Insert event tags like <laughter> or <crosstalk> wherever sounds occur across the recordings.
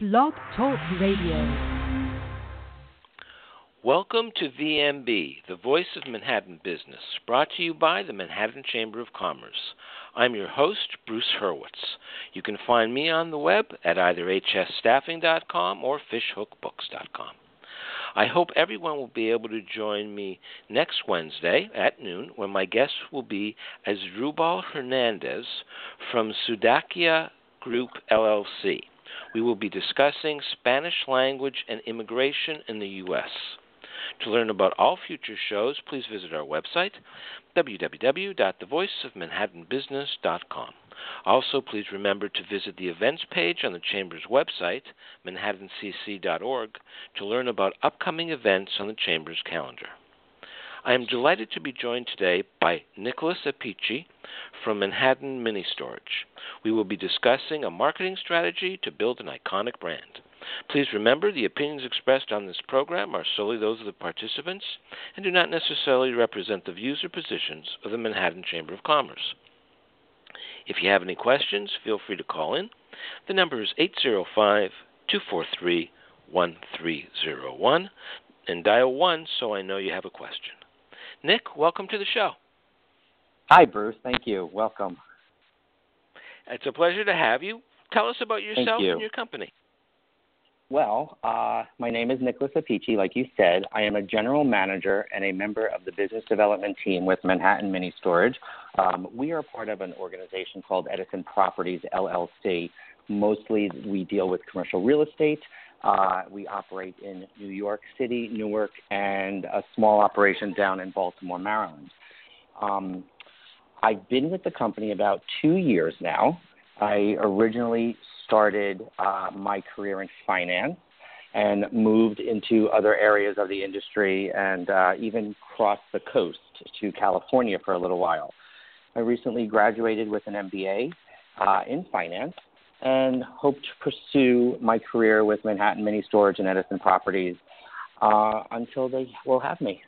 Blog Talk Radio. Welcome to VMB, the voice of Manhattan business, brought to you by the Manhattan Chamber of Commerce. I'm your host, Bruce Hurwitz. You can find me on the web at either hsstaffing.com or fishhookbooks.com. I hope everyone will be able to join me next Wednesday at noon when my guest will be Asdrubal Hernandez from Sudakia Group LLC. We will be discussing Spanish language and immigration in the U.S. To learn about all future shows, please visit our website, www.thevoiceofmanhattanbusiness.com. Also, please remember to visit the events page on the Chamber's website, manhattancc.org, to learn about upcoming events on the Chamber's calendar. I am delighted to be joined today by Nicholas Appice from Manhattan Mini Storage. We will be discussing a marketing strategy to build an iconic brand. Please remember the opinions expressed on this program are solely those of the participants and do not necessarily represent the views or positions of the Manhattan Chamber of Commerce. If you have any questions, feel free to call in. The number is 805 243 1301 and dial 1 so I know you have a question. Nick, welcome to the show. Hi, Bruce. Thank you. Welcome. It's a pleasure to have you. Tell us about yourself you. and your company. Well, uh, my name is Nicholas Appice. Like you said, I am a general manager and a member of the business development team with Manhattan Mini Storage. Um, we are part of an organization called Edison Properties LLC. Mostly, we deal with commercial real estate. Uh, we operate in New York City, Newark, and a small operation down in Baltimore, Maryland. Um, I've been with the company about two years now. I originally started uh, my career in finance and moved into other areas of the industry and uh, even crossed the coast to California for a little while. I recently graduated with an MBA uh, in finance and hope to pursue my career with Manhattan Mini Storage and Edison Properties uh, until they will have me.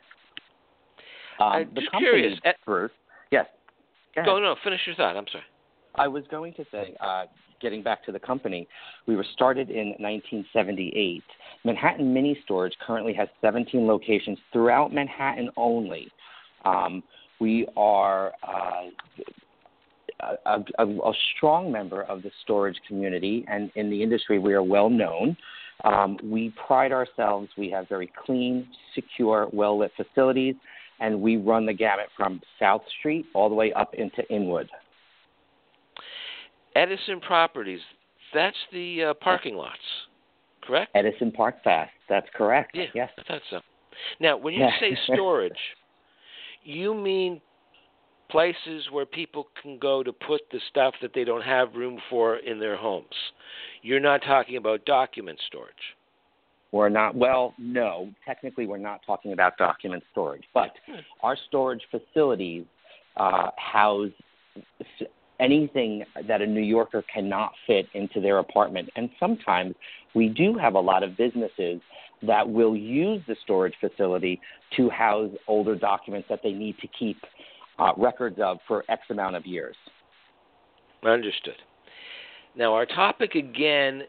Um, I'm just curious. eh, Bruce. Yes. Go. Go, no, finish your thought. I'm sorry. I was going to say, uh, getting back to the company, we were started in 1978. Manhattan Mini Storage currently has 17 locations throughout Manhattan only. Um, we are uh, a, a, a, strong member of the storage community, and in the industry, we are well known. Um, we pride ourselves. We have very clean, secure, well lit facilities, and we run the gamut from South Street all the way up into Inwood. Edison Properties, that's the uh, parking lots, correct? Edison Park Fast. That's correct. Yeah, yes. I thought so. Now, when you Yeah. say <laughs> storage, you mean places where people can go to put the stuff that they don't have room for in their homes. You're not talking about document storage. We're not, well, no, technically we're not talking about document storage, but our storage facilities uh, house anything that a New Yorker cannot fit into their apartment. And sometimes we do have a lot of businesses that will use the storage facility to house older documents that they need to keep uh, records of for X amount of years. Understood. Now, our topic again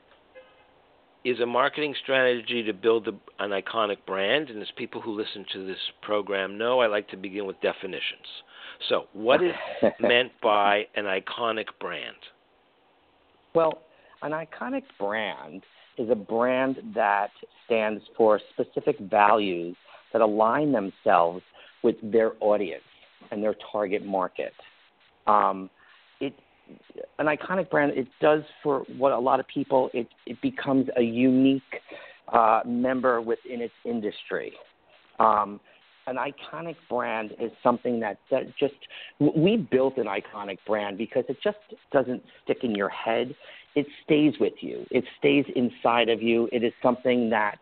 is a marketing strategy to build an iconic brand. And as people who listen to this program know, I like to begin with definitions. So, what is <laughs> meant by an iconic brand? Well, an iconic brand is a brand that stands for specific values that align themselves with their audience and their target market. Um, it, an iconic brand, it does for what a lot of people, it, it becomes a unique uh, member within its industry. Um, an iconic brand is something that, that just we built an iconic brand because it just doesn't stick in your head it stays with you it stays inside of you it is something that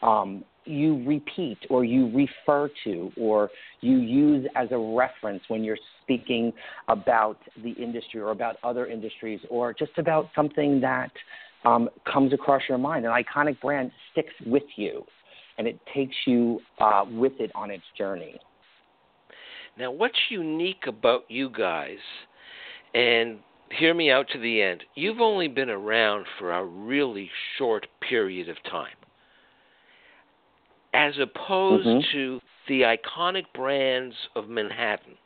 um, you repeat or you refer to or you use as a reference when you're speaking about the industry or about other industries or just about something that um, comes across your mind an iconic brand sticks with you and it takes you uh, with it on its journey. Now, what's unique about you guys and hear me out to the end. You've only been around for a really short period of time. As opposed Mhm. to the iconic brands of Manhattan.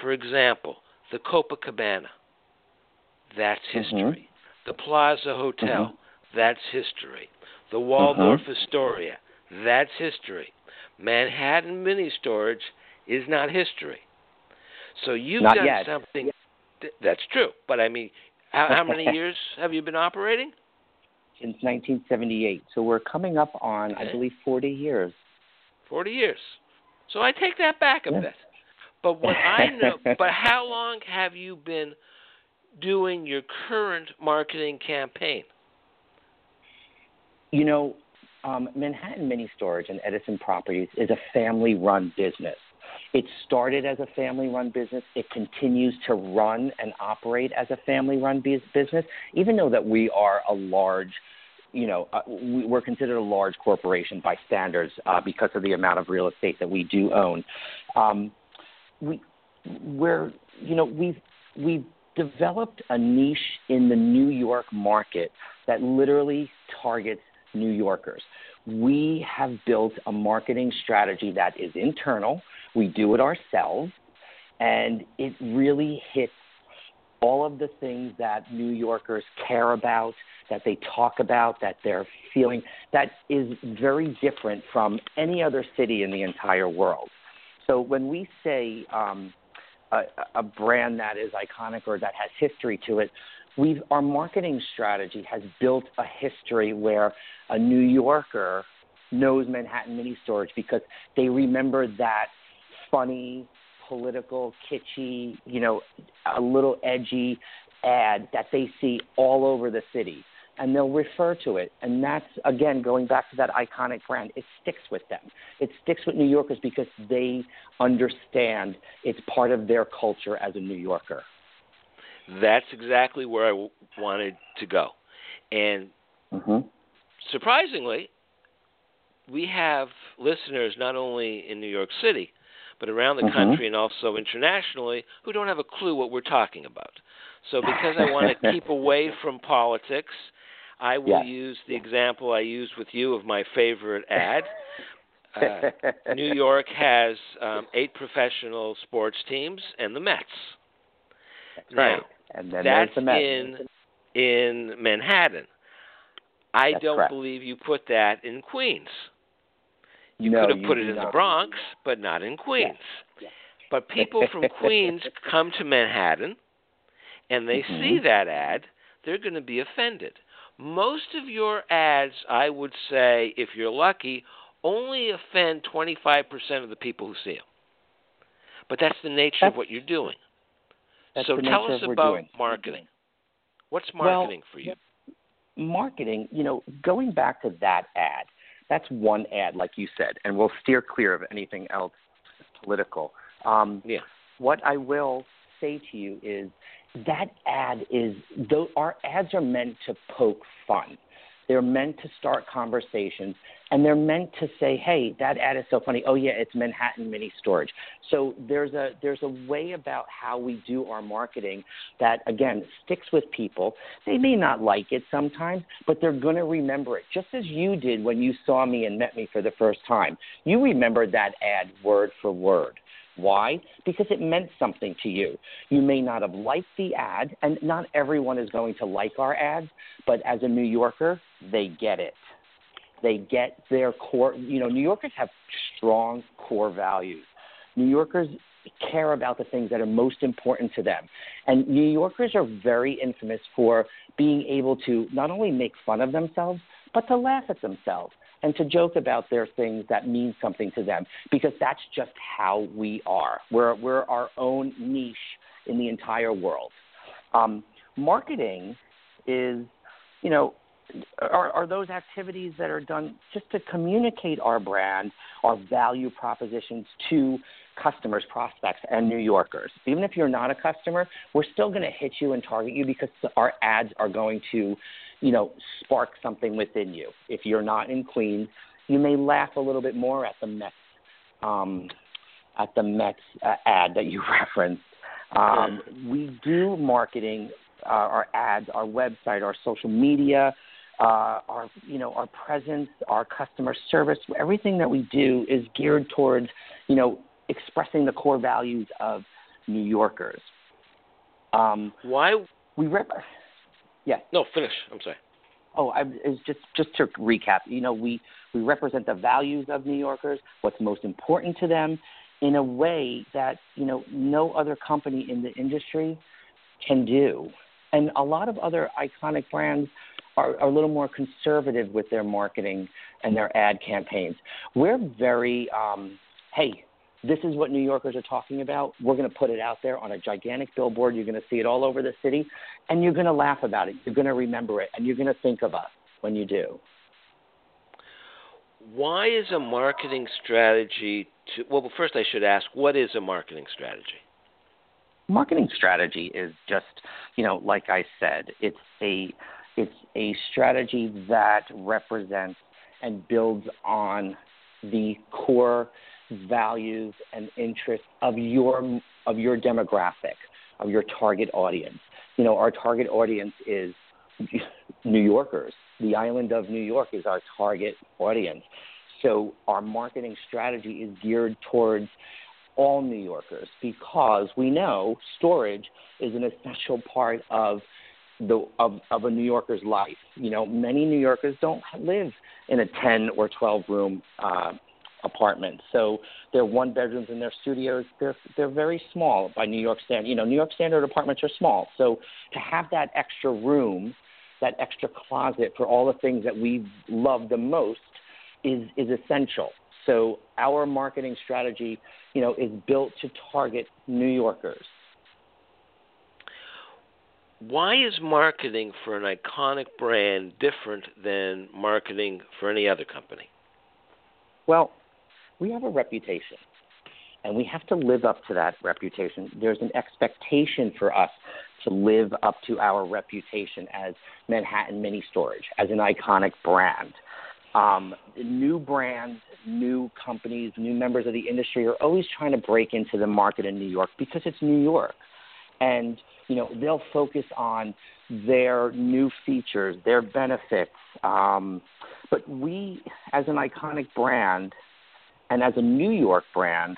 For example, the Copacabana. That's Mhm. history. The Plaza Hotel. Mhm. That's history. The Waldorf Mhm. Astoria. That's history. Manhattan Mini Storage is not history. So you've Not done yet. something. th- That's true, but I mean, how, how many <laughs> years have you been operating? Since 1978. So we're coming up on, I believe, 40 years. Forty years. So I take that back a Yeah. bit. But what I <laughs> know, but how long have you been doing your current marketing campaign? You know, um, Manhattan Mini Storage and Edison Properties is a family run business. It started as a family run business. It continues to run and operate as a family run business, even though that we are a large, you know, uh, we, we're considered a large corporation by standards uh, because of the amount of real estate that we do own. Um, we, we're, you know, we've, we've developed a niche in the New York market that literally targets New Yorkers. We have built a marketing strategy that is internal. We do it ourselves, and it really hits all of the things that New Yorkers care about, that they talk about, that they're feeling, that is very different from any other city in the entire world. So when we say um, a, a brand that is iconic or that has history to it, we've our marketing strategy has built a history where a New Yorker knows Manhattan Mini Storage because they remember that funny, political, kitschy, you know, a little edgy ad that they see all over the city. And they'll refer to it. And that's, again, going back to that iconic brand. It sticks with them. It sticks with New Yorkers because they understand it's part of their culture as a New Yorker. That's exactly where I w- wanted to go. And Mm-hmm. surprisingly, we have listeners not only in New York City, but around the Mhm. country and also internationally who don't have a clue what we're talking about. So, because I want to <laughs> keep away from politics, I will Yes. use the example I used with you of my favorite ad. <laughs> Uh, New York has um, eight professional sports teams and the Mets. Now, right. And then that's the Mets. in in Manhattan. I That's don't correct. believe you put that in Queens. You no, could have put it in the. Bronx, but not in Queens. Yes. But people from <laughs> Queens come to Manhattan and they Mhm. see that ad, they're going to be offended. Most of your ads, I would say, if you're lucky, only offend 25% of the people who see them. But that's the nature of what you're doing. That's so tell us of what we're about doing. marketing. What's Well, marketing for you? marketing, you know, going back to that ad, that's one ad, like you said, and we'll steer clear of anything else political. Um, Yeah. what I will say to you is that ad is, though our ads are meant to poke fun. They're meant to start conversations, and they're meant to say, "Hey, that ad is so funny. Oh yeah, it's Manhattan Mini Storage." So there's a there's a way about how we do our marketing that again sticks with people. They may not like it sometimes, but they're going to remember it, just as you did when you saw me and met me for the first time. You remembered that ad word for word. Why? Because it meant something to you. You may not have liked the ad, and not everyone is going to like our ads, but as a New Yorker, they get it. They get their core. You know, New Yorkers have strong core values. New Yorkers care about the things that are most important to them. And New Yorkers are very infamous for being able to not only make fun of themselves, but to laugh at themselves and to joke about their things that mean something to them because that's just how we are. We're, we're our own niche in the entire world. Um, marketing is, you know, are, are those activities that are done just to communicate our brand, our value propositions to customers, prospects, and New Yorkers. Even if you're not a customer, we're still going to hit you and target you because our ads are going to, you know, spark something within you. If you're not in Queens, you may laugh a little bit more at the Mets, um, at the Mets uh, ad that you <laughs> referenced. Um, we do marketing uh, our ads, our website, our social media, uh, our you know our presence, our customer service, everything that we do is geared towards you know expressing the core values of New Yorkers. Um, Why we rep? Yeah. No, finish. I'm sorry. Oh, I was just just to recap. You know, we we represent the values of New Yorkers, what's most important to them, in a way that you know no other company in the industry can do. And a lot of other iconic brands are, are a little more conservative with their marketing and their ad campaigns. We're very, um, hey, this is what New Yorkers are talking about. We're going to put it out there on a gigantic billboard. You're going to see it all over the city, and you're going to laugh about it. You're going to remember it, and you're going to think of us when you do. Why is a marketing strategy to well first I should ask what is a marketing strategy? Marketing strategy is just, you know, like I said, it's a it's a strategy that represents and builds on the core values and interests of your of your demographic, of your target audience. You know, our target audience is <laughs> New Yorkers. The island of New York is our target audience. So our marketing strategy is geared towards all New Yorkers because we know storage is an essential part of the of, of a New Yorker's life. You know, many New Yorkers don't live in a 10 or 12 room uh, apartment. So they're one bedrooms in their studios. They're they're very small by New York standard. You know, New York standard apartments are small. So to have that extra room, that extra closet for all the things that we love the most is is essential. So our marketing strategy, you know, is built to target New Yorkers why is marketing for an iconic brand different than marketing for any other company? Well, we have a reputation, and we have to live up to that reputation. There's an expectation for us to live up to our reputation as Manhattan Mini Storage, as an iconic brand. Um, new brands, new companies, new members of the industry are always trying to break into the market in New York because it's New York. And you know, they'll focus on their new features, their benefits. Um, but we, as an iconic brand and as a New York brand,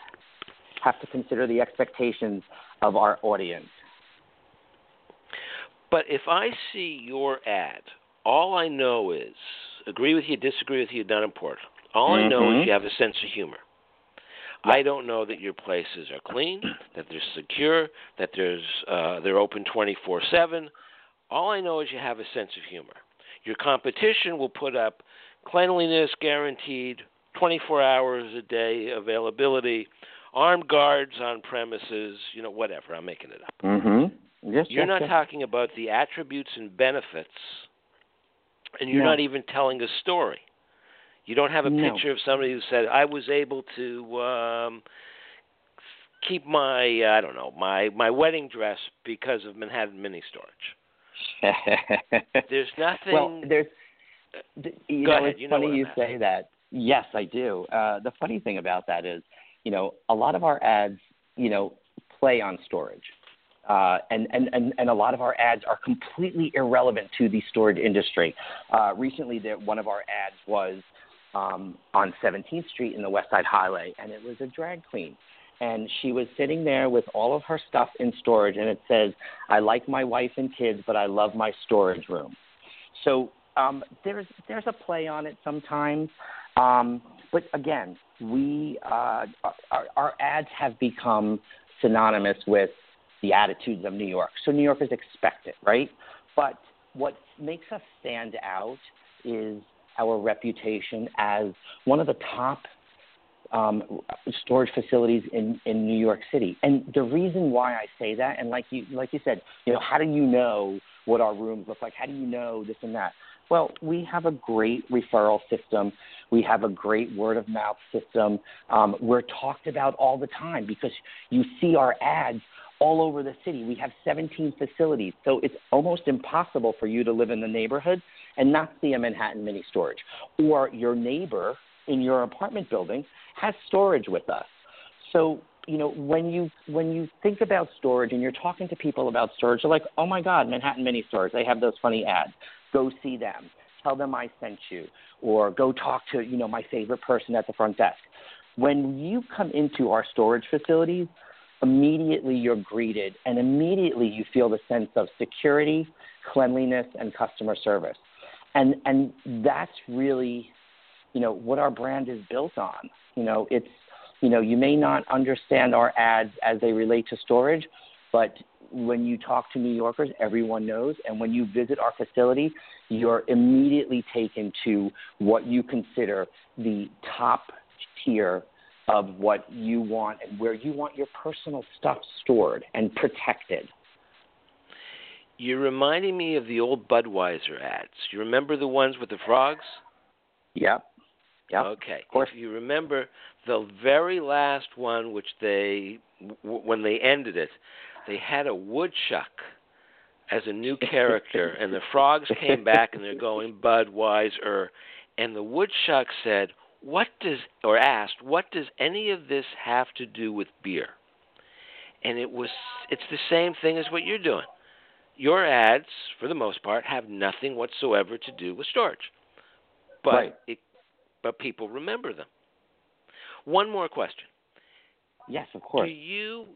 have to consider the expectations of our audience. But if I see your ad, all I know is agree with you, disagree with you, not important. All mm-hmm. I know is mm-hmm. you have a sense of humor. I don't know that your places are clean, <clears throat> that they're secure, that there's uh, they're open 24/7. All I know is you have a sense of humor. Your competition will put up cleanliness guaranteed, 24 hours a day availability, armed guards on premises, you know, whatever. I'm making it up. Mhm. Yes, you're yes, not yes. talking about the attributes and benefits, and you're no. not even telling a story. You don't have a no. picture of somebody who said, "I was able to um, keep my I don't know my my wedding dress because of Manhattan Mini Storage." <laughs> there's nothing. Well, there's. You Go know, ahead. it's you funny you say that. Yes, I do. Uh, the funny thing about that is, you know, a lot of our ads, you know, play on storage. Uh, and, and, and, and a lot of our ads are completely irrelevant to the storage industry. Uh, recently, there, one of our ads was um, on 17th Street in the West Side Highway, and it was a drag queen. And she was sitting there with all of her stuff in storage, and it says, "I like my wife and kids, but I love my storage room." So um, there's there's a play on it sometimes, um, but again, we uh, our, our ads have become synonymous with the attitudes of New York. So New York is expected, right? But what makes us stand out is our reputation as one of the top um, storage facilities in, in New York City. And the reason why I say that, and like you like you said, you know, how do you know what our rooms look like? How do you know this and that? Well, we have a great referral system. We have a great word of mouth system. Um, we're talked about all the time because you see our ads all over the city. We have 17 facilities, so it's almost impossible for you to live in the neighborhood and not see a Manhattan mini storage. Or your neighbor in your apartment building has storage with us. So you know, when you when you think about storage and you're talking to people about storage, they're like, "Oh my God, Manhattan Mini Storage! They have those funny ads. Go see them. Tell them I sent you, or go talk to you know my favorite person at the front desk." When you come into our storage facilities, immediately you're greeted, and immediately you feel the sense of security, cleanliness, and customer service, and and that's really, you know, what our brand is built on. You know, it's you know, you may not understand our ads as they relate to storage, but when you talk to New Yorkers, everyone knows. And when you visit our facility, you're immediately taken to what you consider the top tier of what you want and where you want your personal stuff stored and protected. You're reminding me of the old Budweiser ads. You remember the ones with the frogs? Yep. Yep. Okay. Of course. If you remember the very last one, which they, w- when they ended it, they had a woodchuck as a new character, <laughs> and the frogs came back and they're going Budweiser, and the woodchuck said, "What does?" or asked, "What does any of this have to do with beer?" And it was, it's the same thing as what you're doing. Your ads, for the most part, have nothing whatsoever to do with storage, but Right. it but people remember them. One more question. Yes, of course. Do you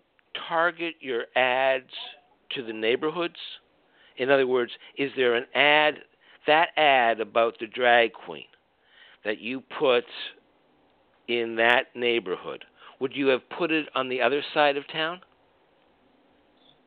target your ads to the neighborhoods? In other words, is there an ad, that ad about the drag queen that you put in that neighborhood? Would you have put it on the other side of town?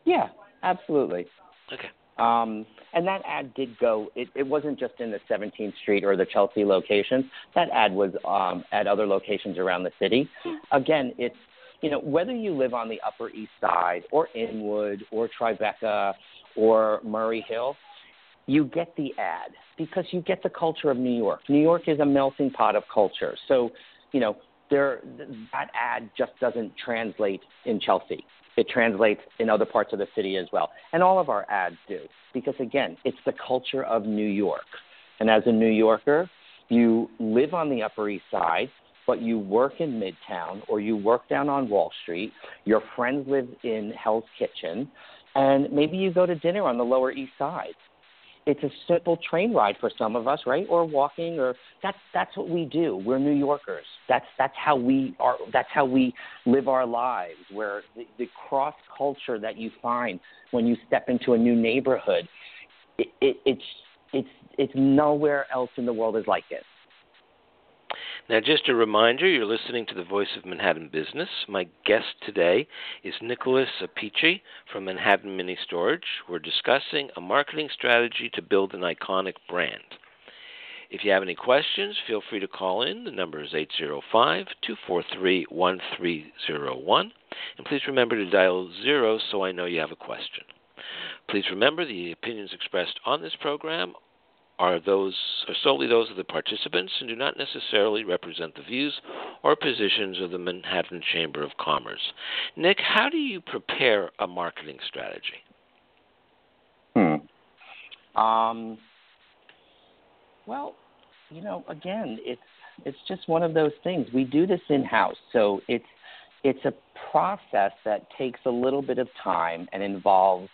Yeah, absolutely. Okay. Um, and that ad did go. It, it wasn't just in the 17th Street or the Chelsea location. That ad was um, at other locations around the city. Again, it's you know whether you live on the Upper East Side or Inwood or Tribeca or Murray Hill, you get the ad because you get the culture of New York. New York is a melting pot of culture. So you know there that ad just doesn't translate in Chelsea it translates in other parts of the city as well. And all of our ads do, because again, it's the culture of New York. And as a New Yorker, you live on the Upper East Side, but you work in Midtown or you work down on Wall Street, your friends live in Hell's Kitchen, and maybe you go to dinner on the Lower East Side it's a simple train ride for some of us, right? Or walking, or that's that's what we do. We're New Yorkers. That's that's how we are. That's how we live our lives. Where the, the cross culture that you find when you step into a new neighborhood, it, it, it's it's it's nowhere else in the world is like it. Now, just a reminder, you're listening to the Voice of Manhattan Business. My guest today is Nicholas Appice from Manhattan Mini Storage. We're discussing a marketing strategy to build an iconic brand. If you have any questions, feel free to call in. The number is 805 243 1301. And please remember to dial zero so I know you have a question. Please remember the opinions expressed on this program are those are solely those of the participants and do not necessarily represent the views or positions of the Manhattan Chamber of Commerce. Nick, how do you prepare a marketing strategy? Hmm. Um, well, you know, again, it's it's just one of those things. We do this in house, so it's it's a process that takes a little bit of time and involves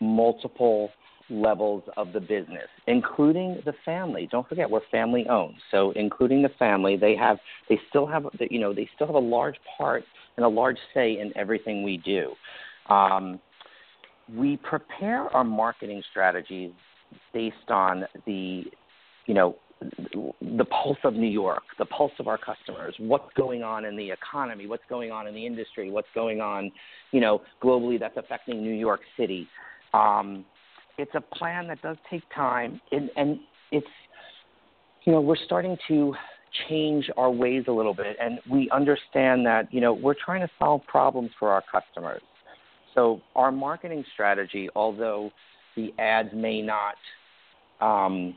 multiple levels of the business, including the family. Don't forget we're family owned. So including the family, they have they still have you know they still have a large part and a large say in everything we do. Um, we prepare our marketing strategies based on the you know the pulse of New York, the pulse of our customers, what's going on in the economy, what's going on in the industry, what's going on, you know, globally that's affecting New York City. Um, it's a plan that does take time, and, and it's you know we're starting to change our ways a little bit, and we understand that you know we're trying to solve problems for our customers. So our marketing strategy, although the ads may not um,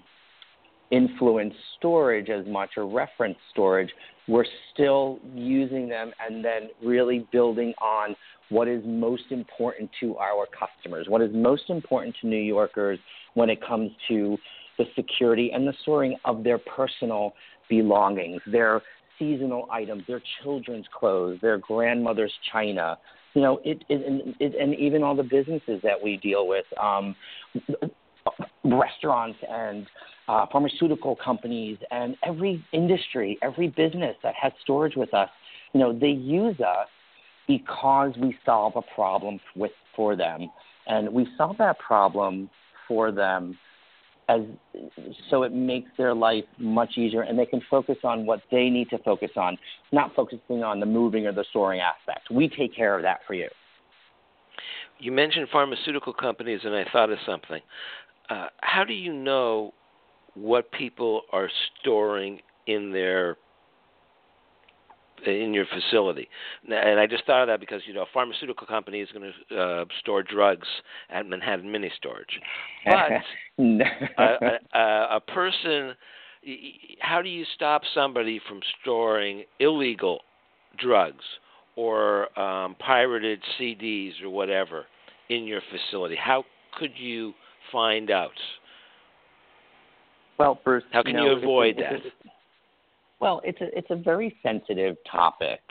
influence storage as much or reference storage, we're still using them and then really building on what is most important to our customers, what is most important to New Yorkers when it comes to the security and the storing of their personal belongings, their seasonal items, their children's clothes, their grandmother's china. You know, it, it, and, it and even all the businesses that we deal with, um, restaurants and uh, pharmaceutical companies, and every industry, every business that has storage with us. You know, they use us because we solve a problem with for them, and we solve that problem for them as so it makes their life much easier and they can focus on what they need to focus on, not focusing on the moving or the storing aspect. We take care of that for you. You mentioned pharmaceutical companies, and I thought of something. Uh, how do you know what people are storing in their in your facility. And I just thought of that because you know a pharmaceutical company is going to uh, store drugs at Manhattan Mini Storage, but <laughs> a, a, a person, how do you stop somebody from storing illegal drugs or um, pirated CDs or whatever in your facility? How could you find out? Well, Bruce, how can you, know, you avoid that? <laughs> Well, it's a it's a very sensitive topic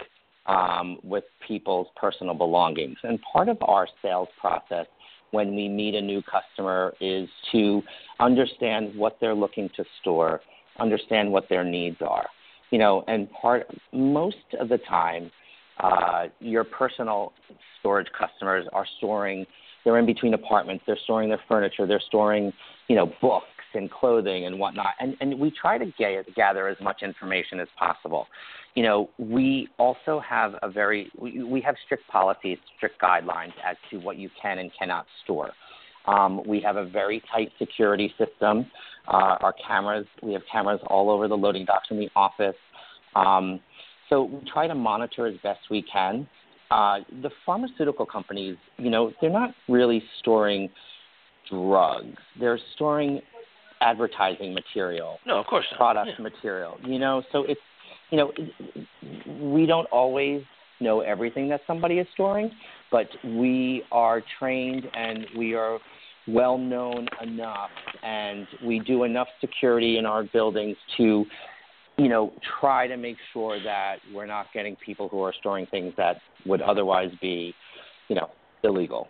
um, with people's personal belongings, and part of our sales process when we meet a new customer is to understand what they're looking to store, understand what their needs are. You know, and part most of the time, uh, your personal storage customers are storing. They're in between apartments. They're storing their furniture. They're storing, you know, books and clothing and whatnot. And, and we try to get, gather as much information as possible. You know, we also have a very, we, we have strict policies, strict guidelines as to what you can and cannot store. Um, we have a very tight security system. Uh, our cameras, we have cameras all over the loading docks in the office. Um, so we try to monitor as best we can. Uh, the pharmaceutical companies, you know, they're not really storing drugs. They're storing advertising material. No, of course not. Product yeah. material. You know, so it's you know we don't always know everything that somebody is storing, but we are trained and we are well known enough and we do enough security in our buildings to you know try to make sure that we're not getting people who are storing things that would otherwise be you know illegal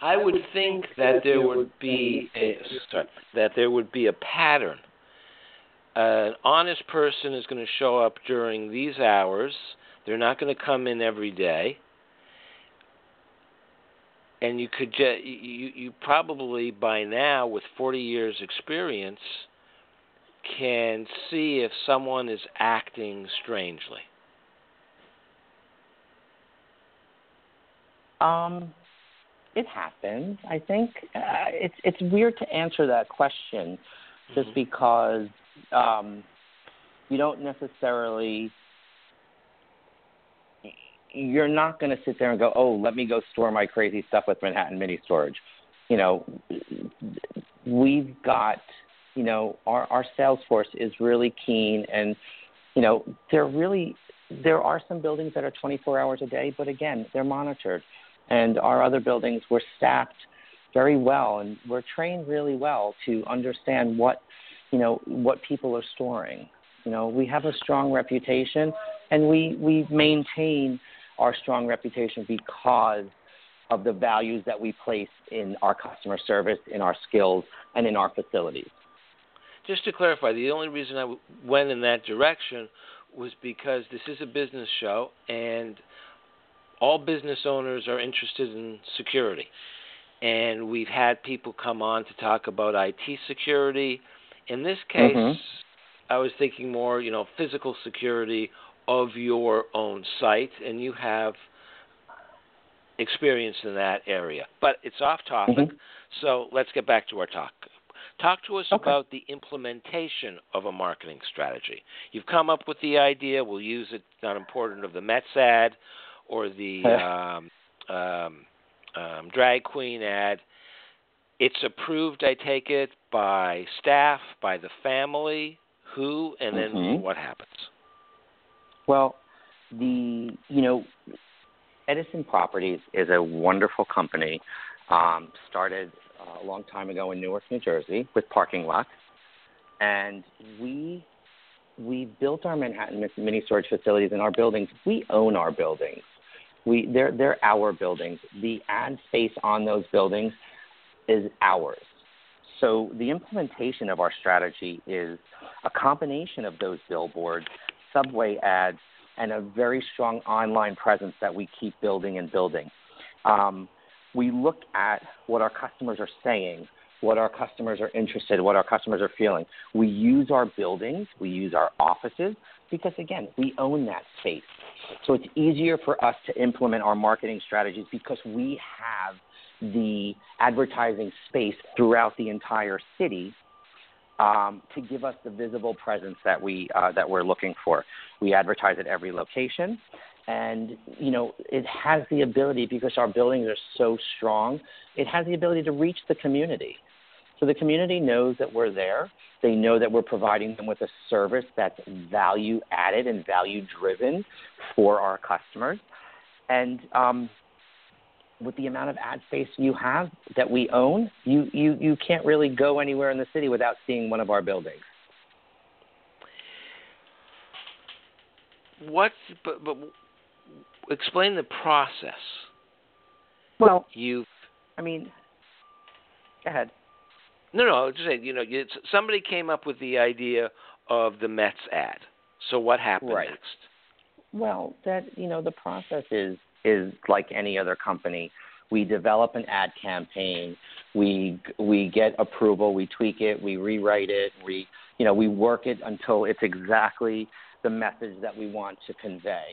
I would think that there would be a sorry, that there would be a pattern. Uh, an honest person is going to show up during these hours. They're not going to come in every day. And you could ju- you you probably by now with 40 years experience can see if someone is acting strangely. Um it happens. I think uh, it's it's weird to answer that question, just mm-hmm. because um, you don't necessarily. You're not going to sit there and go, "Oh, let me go store my crazy stuff with Manhattan Mini Storage." You know, we've got, you know, our our sales force is really keen, and you know, they're really there are some buildings that are 24 hours a day, but again, they're monitored and our other buildings were staffed very well and we're trained really well to understand what you know what people are storing. You know we have a strong reputation and we we maintain our strong reputation because of the values that we place in our customer service in our skills and in our facilities. Just to clarify the only reason I went in that direction was because this is a business show and all business owners are interested in security. And we've had people come on to talk about IT security. In this case, mm-hmm. I was thinking more, you know, physical security of your own site, and you have experience in that area. But it's off topic, mm-hmm. so let's get back to our talk. Talk to us okay. about the implementation of a marketing strategy. You've come up with the idea. We'll use it. Not important of the Mets ad or the <laughs> um, um, um, drag queen ad. It's approved, I take it, by staff, by the family, who, and then mm-hmm. what happens? Well, the you know, Edison Properties is a wonderful company. Um, started uh, a long time ago in Newark, New Jersey, with parking lots, and we we built our Manhattan mini storage facilities in our buildings. We own our buildings. We they're they're our buildings. The ad space on those buildings is ours. So the implementation of our strategy is a combination of those billboards, subway ads, and a very strong online presence that we keep building and building. Um, we look at what our customers are saying, what our customers are interested, what our customers are feeling. We use our buildings, we use our offices because again, we own that space. So it's easier for us to implement our marketing strategies because we have the advertising space throughout the entire city um, to give us the visible presence that we uh, that we're looking for. We advertise at every location, and you know it has the ability because our buildings are so strong. It has the ability to reach the community. So the community knows that we're there. They know that we're providing them with a service that's value added and value driven for our customers. And um, with the amount of ad space you have that we own, you, you, you can't really go anywhere in the city without seeing one of our buildings. What's but, but explain the process. Well, you I mean, go ahead. No, no, I was just saying, you know, somebody came up with the idea of the Mets ad. So what happened right. next? Well, that you know, the process is is like any other company. We develop an ad campaign. We we get approval. We tweak it. We rewrite it. We you know we work it until it's exactly the message that we want to convey.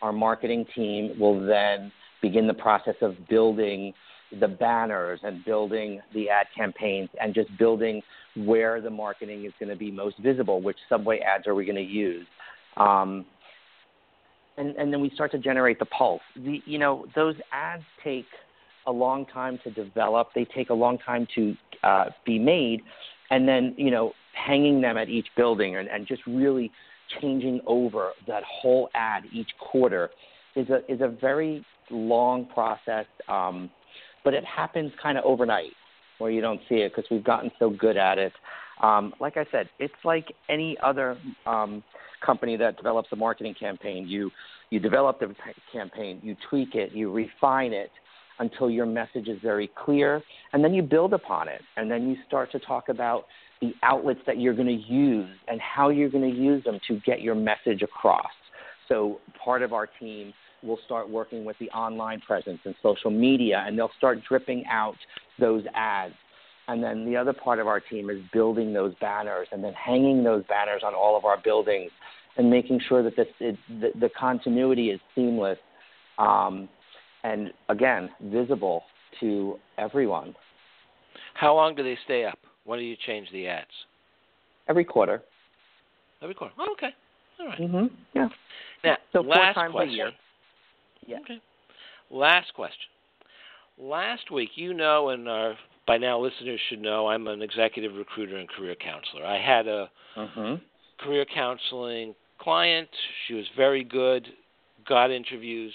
Our marketing team will then begin the process of building the banners and building the ad campaigns and just building where the marketing is going to be most visible, which subway ads are we going to use. Um, and, and then we start to generate the pulse. The, you know, those ads take a long time to develop. They take a long time to uh, be made, and then you know, hanging them at each building and, and just really changing over that whole ad each quarter is a is a very long process. Um, but it happens kind of overnight where you don't see it because we've gotten so good at it. Um, like I said, it's like any other um, company that develops a marketing campaign. You you develop the campaign, you tweak it, you refine it until your message is very clear, and then you build upon it, and then you start to talk about the outlets that you're going to use and how you're going to use them to get your message across. So part of our team will start working with the online presence and social media, and they'll start dripping out those ads. And then the other part of our team is building those banners and then hanging those banners on all of our buildings and making sure that this, it, the, the continuity is seamless um, and, again, visible to everyone. How long do they stay up? When do you change the ads? Every quarter. Every quarter. Oh, okay. All right. Mm-hmm. Yeah. Now, so last question. Yeah. Okay. Last question. Last week, you know, and our by now listeners should know, I'm an executive recruiter and career counselor. I had a mm-hmm. career counseling client. She was very good, got interviews,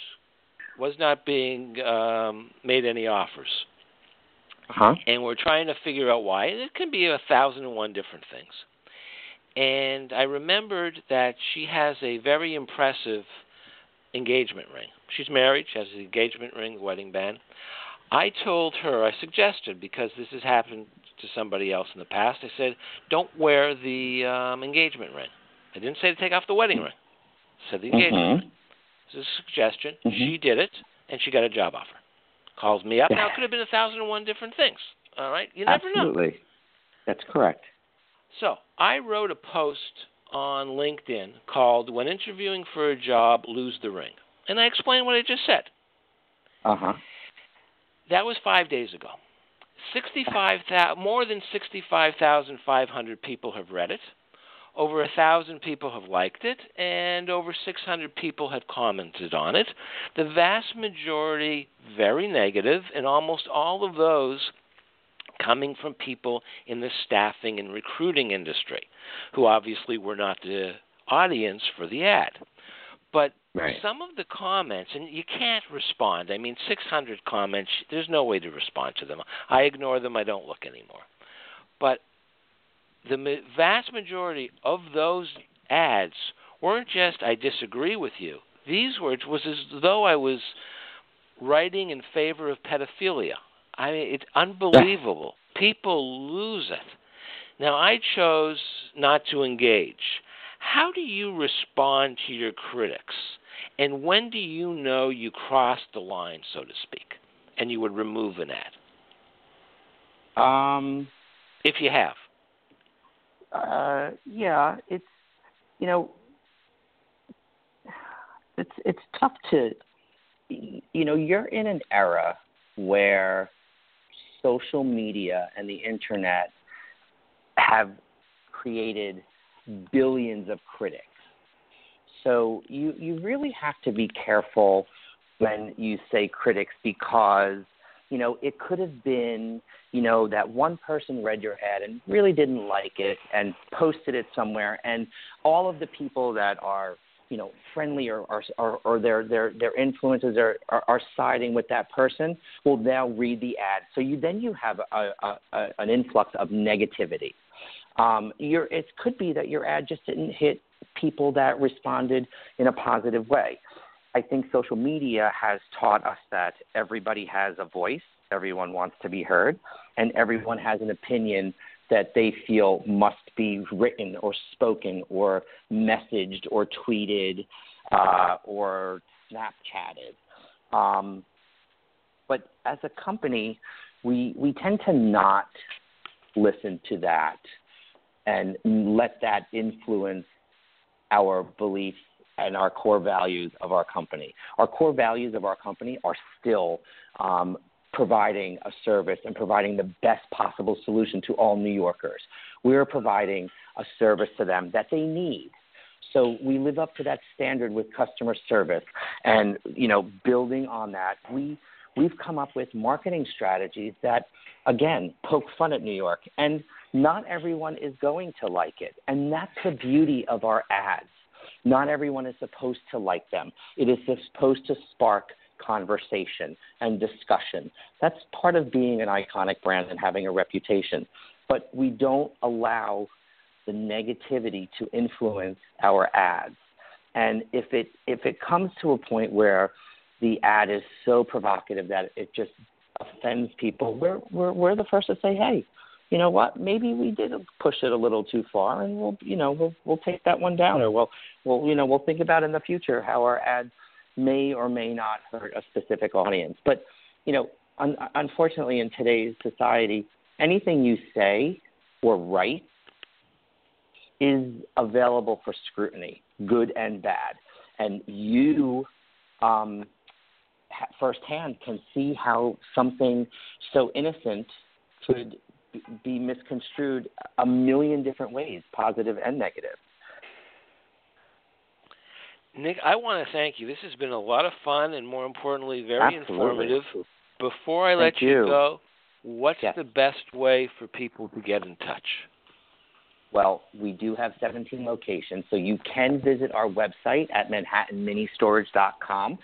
was not being um, made any offers. Uh-huh. And we're trying to figure out why. And it can be a thousand and one different things. And I remembered that she has a very impressive engagement ring. She's married. She has an engagement ring, wedding band. I told her, I suggested, because this has happened to somebody else in the past, I said, don't wear the um, engagement ring. I didn't say to take off the wedding ring. I said the engagement mm-hmm. ring. It's a suggestion. Mm-hmm. She did it, and she got a job offer. Calls me up. Now, it <laughs> could have been a thousand and one different things. All right? You never Absolutely. know. Absolutely. That's correct. So I wrote a post on LinkedIn called When Interviewing for a Job, Lose the Ring and I explained what I just said. Uh huh. That was five days ago. Sixty-five thousand, more than sixty-five thousand five hundred people have read it. Over a thousand people have liked it, and over 600 people have commented on it. The vast majority very negative, and almost all of those coming from people in the staffing and recruiting industry, who obviously were not the audience for the ad. But Right. Some of the comments, and you can't respond. I mean, 600 comments, there's no way to respond to them. I ignore them, I don't look anymore. But the vast majority of those ads weren't just I disagree with you. These words was as though I was writing in favor of pedophilia. I mean, it's unbelievable. <laughs> People lose it. Now, I chose not to engage. How do you respond to your critics? And when do you know you crossed the line, so to speak, and you would remove an ad? Um, if you have. Uh, yeah, it's you know, it's it's tough to, you know, you're in an era where social media and the internet have created billions of critics. So you you really have to be careful when you say critics because you know it could have been you know that one person read your ad and really didn't like it and posted it somewhere and all of the people that are you know friendly or or, or, their their their influences are, are are siding with that person will now read the ad so you then you have a, a, a an influx of negativity um, it could be that your ad just didn't hit people that responded in a positive way. I think social media has taught us that everybody has a voice, everyone wants to be heard, and everyone has an opinion that they feel must be written or spoken or messaged or tweeted uh, or Snapchatted. Um, but as a company, we we tend to not listen to that and let that influence our beliefs and our core values of our company. Our core values of our company are still um, providing a service and providing the best possible solution to all New Yorkers. We're providing a service to them that they need. So we live up to that standard with customer service, and you know, building on that, we we've come up with marketing strategies that, again, poke fun at New York and not everyone is going to like it. And that's the beauty of our ads. Not everyone is supposed to like them. It is supposed to spark conversation and discussion. That's part of being an iconic brand and having a reputation. But we don't allow the negativity to influence our ads. And if it if it comes to a point where the ad is so provocative that it just offends people, we're we're, we're the first to say, hey, you know what, maybe we did push it a little too far, and we'll, you know, we'll we'll take that one down, or we'll, we'll, you know, we'll think about in the future how our ads may or may not hurt a specific audience. But, you know, un- unfortunately, in today's society, anything you say or write is available for scrutiny, good and bad, and you. Um, firsthand can see how something so innocent could be misconstrued a million different ways, positive and negative. Nick, I want to thank you. This has been a lot of fun and, more importantly, very Absolutely. informative. Before I let you, you. go, what's Yes. the best way for people to get in touch? Well, we do have 17 locations, so you can visit our website at manhattanministorage.com.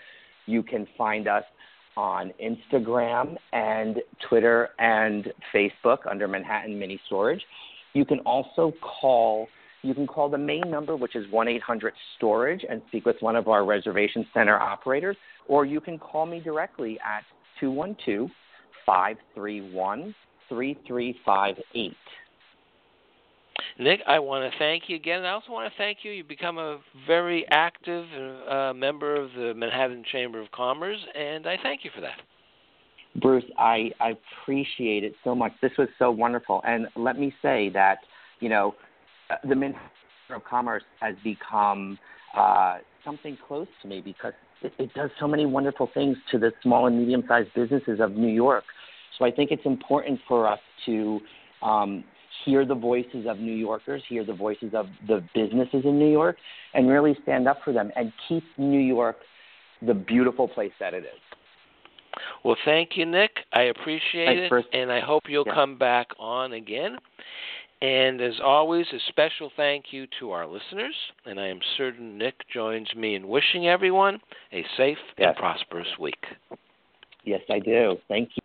You can find us on Instagram and Twitter and Facebook under Manhattan Mini Storage. You can also call you can call the main number, which is 1 800 Storage, and speak with one of our reservation center operators, or you can call me directly at 212 531 3358. Nick, I want to thank you again. I also want to thank you. You've become a very active uh, member of the Manhattan Chamber of Commerce, and I thank you for that. Bruce, I, I appreciate it so much. This was so wonderful. And let me say that, you know, uh, the Manhattan Chamber of Commerce has become uh, something close to me because it, it does so many wonderful things to the small and medium sized businesses of New York. So I think it's important for us to um, hear the voices of New Yorkers, hear the voices of the businesses in New York, and really stand up for them and keep New York the beautiful place that it is. Well, thank you, Nick. I appreciate Thanks, it, and I hope you'll Yeah. come back on again. And as always, a special thank you to our listeners, and I am certain Nick joins me in wishing everyone a safe and prosperous week. Yes, I do. Thank you.